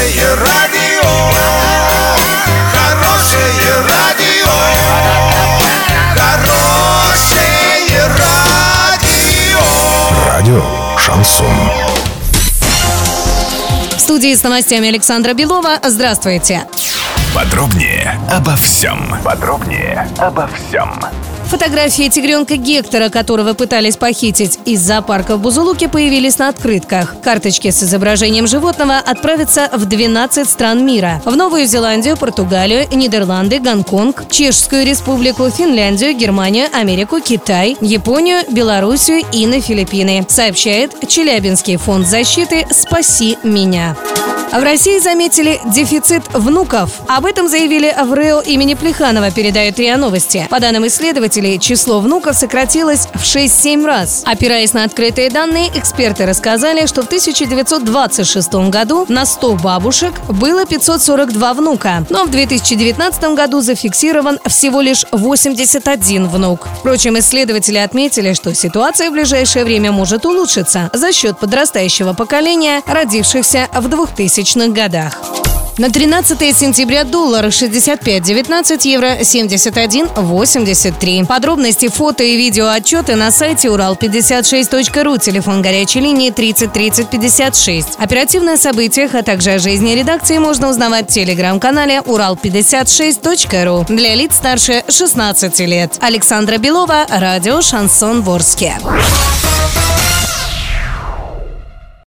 Хорошее радио, хорошее радио, хорошее радио. Радио Шансон. В студии с новостями Александра Белова. Здравствуйте. Подробнее обо всем. Подробнее обо всем. Фотографии тигренка Гектора, которого пытались похитить из зоопарка в Бузулуке, появились на открытках. Карточки с изображением животного отправятся в 12 стран мира. В Новую Зеландию, Португалию, Нидерланды, Гонконг, Чешскую республику, Финляндию, Германию, Америку, Китай, Японию, Белоруссию и на Филиппины, сообщает Челябинский фонд защиты «Спаси меня». В России заметили дефицит внуков. Об этом заявили в РЭО имени Плеханова, передают РИА Новости. По данным исследователей, число внуков сократилось в 6-7 раз. Опираясь на открытые данные, эксперты рассказали, что в 1926 году на 100 бабушек было 542 внука, но в 2019 году зафиксирован всего лишь 81 внук. Впрочем, исследователи отметили, что ситуация в ближайшее время может улучшиться за счет подрастающего поколения, родившихся в 2000 2000-х годах. На 13 сентября доллар 65.19, евро 71.83. Подробности, фото и видео отчеты на сайте урал56.ру, телефон горячей линии 30 30 56. Оперативные события, а также о жизни редакции можно узнавать в телеграм-канале урал56.ру для лиц старше 16 лет. Александра Белова, радио «Шансон Ворске».